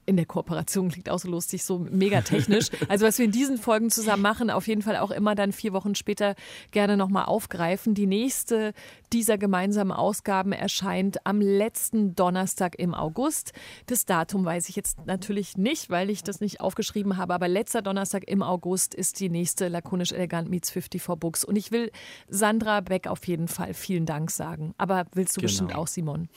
in der Kooperation klingt auch so lustig, so mega technisch. Also was wir in diesen Folgen zusammen machen, auf jeden Fall auch immer dann vier Wochen später gerne nochmal aufgreifen. Die nächste dieser gemeinsamen Ausgaben erscheint am letzten Donnerstag im August. Das Datum weiß ich jetzt natürlich nicht, weil ich das nicht aufgeschrieben habe, aber letzter Donnerstag im August ist die nächste Lakonisch Elegant Meets 54 Books. Und ich will Sandra Beck auf jeden Fall vielen Dank sagen. Aber willst du genau. bestimmt auch, Simon?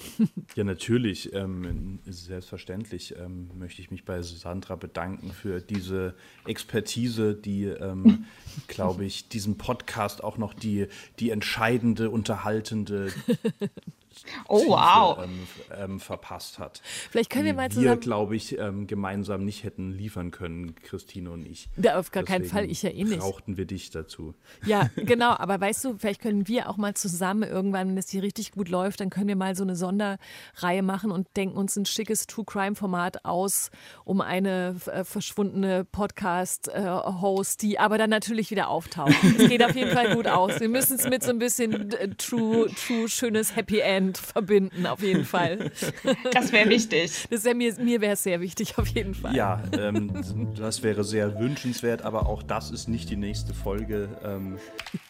Ja, natürlich. Ähm, selbstverständlich. Ähm, möchte ich mich bei Sandra bedanken für diese Expertise, die, ähm, glaube ich, diesem Podcast auch noch die, die entscheidende, unterhaltende oh, wow. ähm, ähm, verpasst hat. Vielleicht können wir mal zusammen. Wir, glaube ich, ähm, gemeinsam nicht hätten liefern können, Christine und ich. Ja, auf gar Deswegen keinen Fall, ich ja eh nicht. brauchten wir dich dazu. Ja, genau, aber weißt du, vielleicht können wir auch mal zusammen irgendwann, wenn es hier richtig gut läuft, dann können wir mal so eine Sonderreihe machen und denken uns ein schickes True-Crime-Format aus, um eine äh, verschwundene Podcast-Host, äh, die aber dann natürlich wieder auftaucht. Es geht auf jeden Fall gut aus. Wir müssen es mit so ein bisschen äh, True, True, schönes Happy End Band verbinden, auf jeden Fall. Das wäre wichtig. Das wär mir mir wäre es sehr wichtig, auf jeden Fall. Ja, ähm, das wäre sehr wünschenswert, aber auch das ist nicht die nächste Folge. Ähm,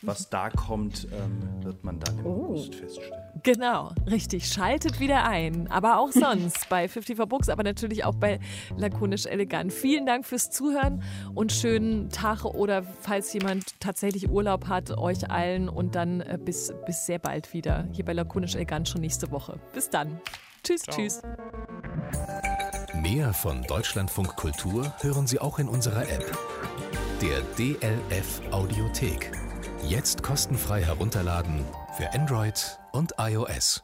was da kommt, ähm, wird man dann im oh. August feststellen. Genau, richtig. Schaltet wieder ein. Aber auch sonst bei 54 Books, aber natürlich auch bei Lakonisch Elegant. Vielen Dank fürs Zuhören und schönen Tag oder falls jemand tatsächlich Urlaub hat, euch allen und dann äh, bis, bis sehr bald wieder hier bei Lakonisch Elegant schon nächste Woche. Bis dann. Tschüss, Ciao. tschüss. Mehr von Deutschlandfunk Kultur hören Sie auch in unserer App, der DLF Audiothek. Jetzt kostenfrei herunterladen für Android und iOS.